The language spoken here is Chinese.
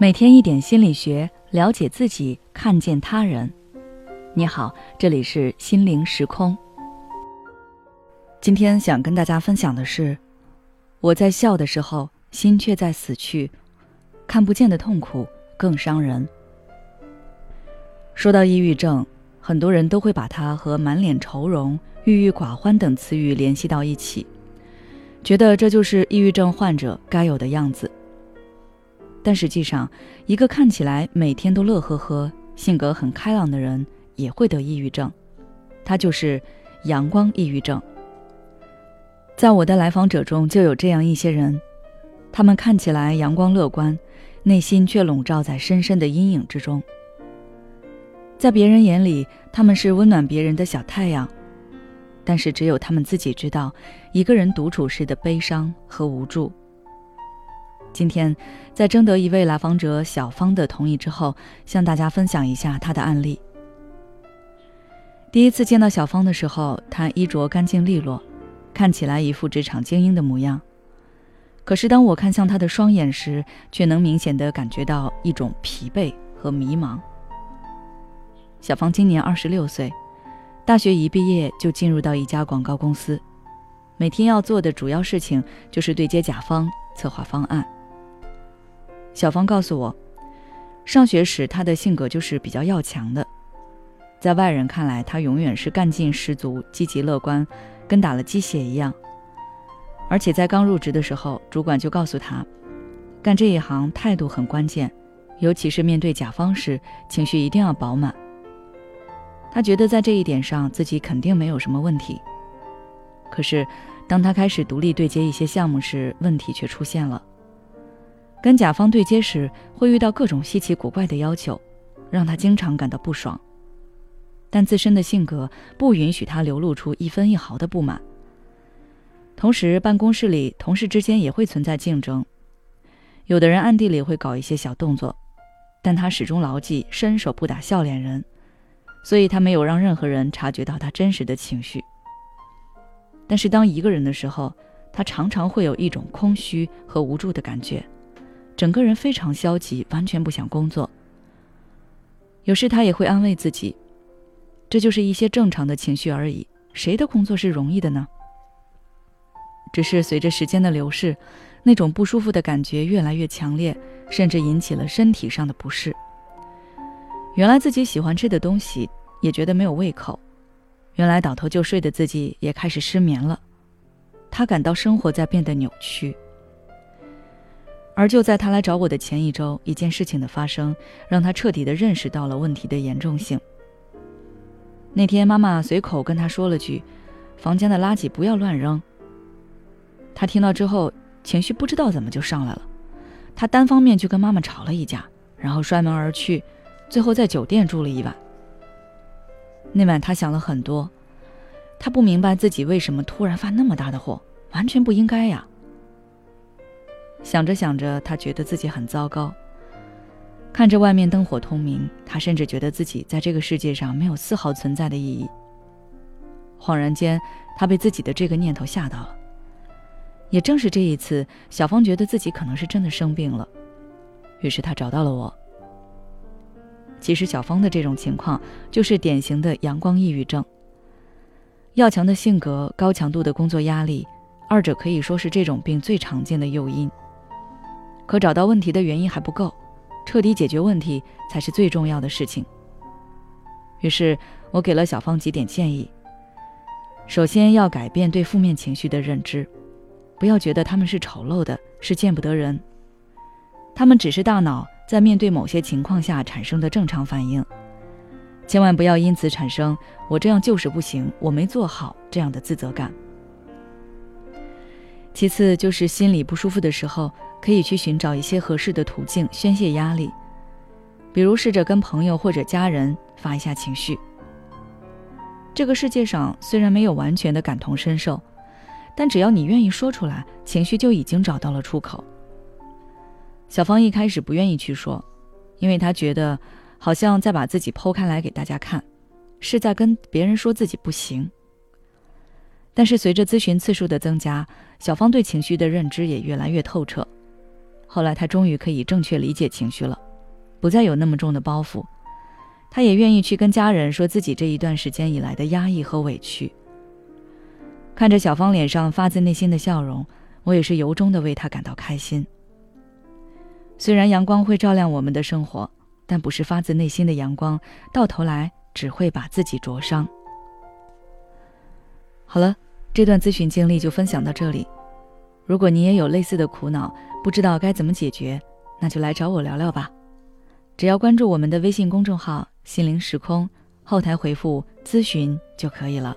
每天一点心理学，了解自己，看见他人。你好，这里是心灵时空。今天想跟大家分享的是，我在笑的时候，心却在死去，看不见的痛苦更伤人。说到抑郁症，很多人都会把它和满脸愁容、郁郁寡欢等词语联系到一起，觉得这就是抑郁症患者该有的样子。但实际上，一个看起来每天都乐呵呵、性格很开朗的人也会得抑郁症，他就是阳光抑郁症。在我的来访者中就有这样一些人，他们看起来阳光乐观，内心却笼罩在深深的阴影之中。在别人眼里，他们是温暖别人的小太阳，但是只有他们自己知道，一个人独处时的悲伤和无助。今天，在征得一位来访者小芳的同意之后，向大家分享一下她的案例。第一次见到小芳的时候，她衣着干净利落，看起来一副职场精英的模样。可是当我看向她的双眼时，却能明显的感觉到一种疲惫和迷茫。小芳今年二十六岁，大学一毕业就进入到一家广告公司，每天要做的主要事情就是对接甲方，策划方案。小芳告诉我，上学时她的性格就是比较要强的，在外人看来，她永远是干劲十足、积极乐观，跟打了鸡血一样。而且在刚入职的时候，主管就告诉她，干这一行态度很关键，尤其是面对甲方时，情绪一定要饱满。她觉得在这一点上自己肯定没有什么问题。可是，当她开始独立对接一些项目时，问题却出现了。跟甲方对接时，会遇到各种稀奇古怪的要求，让他经常感到不爽。但自身的性格不允许他流露出一分一毫的不满。同时，办公室里同事之间也会存在竞争，有的人暗地里会搞一些小动作，但他始终牢记伸手不打笑脸人，所以他没有让任何人察觉到他真实的情绪。但是当一个人的时候，他常常会有一种空虚和无助的感觉。整个人非常消极，完全不想工作。有时他也会安慰自己，这就是一些正常的情绪而已。谁的工作是容易的呢？只是随着时间的流逝，那种不舒服的感觉越来越强烈，甚至引起了身体上的不适。原来自己喜欢吃的东西也觉得没有胃口，原来倒头就睡的自己也开始失眠了。他感到生活在变得扭曲。而就在他来找我的前一周，一件事情的发生，让他彻底的认识到了问题的严重性。那天妈妈随口跟他说了句：“房间的垃圾不要乱扔。”他听到之后，情绪不知道怎么就上来了，他单方面就跟妈妈吵了一架，然后摔门而去，最后在酒店住了一晚。那晚他想了很多，他不明白自己为什么突然发那么大的火，完全不应该呀。想着想着，他觉得自己很糟糕。看着外面灯火通明，他甚至觉得自己在这个世界上没有丝毫存在的意义。恍然间，他被自己的这个念头吓到了。也正是这一次，小芳觉得自己可能是真的生病了，于是她找到了我。其实，小芳的这种情况就是典型的阳光抑郁症。要强的性格，高强度的工作压力，二者可以说是这种病最常见的诱因。可找到问题的原因还不够，彻底解决问题才是最重要的事情。于是我给了小芳几点建议：首先要改变对负面情绪的认知，不要觉得他们是丑陋的，是见不得人，他们只是大脑在面对某些情况下产生的正常反应，千万不要因此产生“我这样就是不行，我没做好”这样的自责感。其次就是心里不舒服的时候。可以去寻找一些合适的途径宣泄压力，比如试着跟朋友或者家人发一下情绪。这个世界上虽然没有完全的感同身受，但只要你愿意说出来，情绪就已经找到了出口。小芳一开始不愿意去说，因为她觉得好像在把自己剖开来给大家看，是在跟别人说自己不行。但是随着咨询次数的增加，小芳对情绪的认知也越来越透彻。后来她终于可以正确理解情绪了，不再有那么重的包袱。她也愿意去跟家人说自己这一段时间以来的压抑和委屈。看着小芳脸上发自内心的笑容，我也是由衷的为她感到开心。虽然阳光会照亮我们的生活，但不是发自内心的阳光，到头来只会把自己灼伤。好了，这段咨询经历就分享到这里。如果你也有类似的苦恼，不知道该怎么解决，那就来找我聊聊吧。只要关注我们的微信公众号“心灵时空”，后台回复“咨询”就可以了。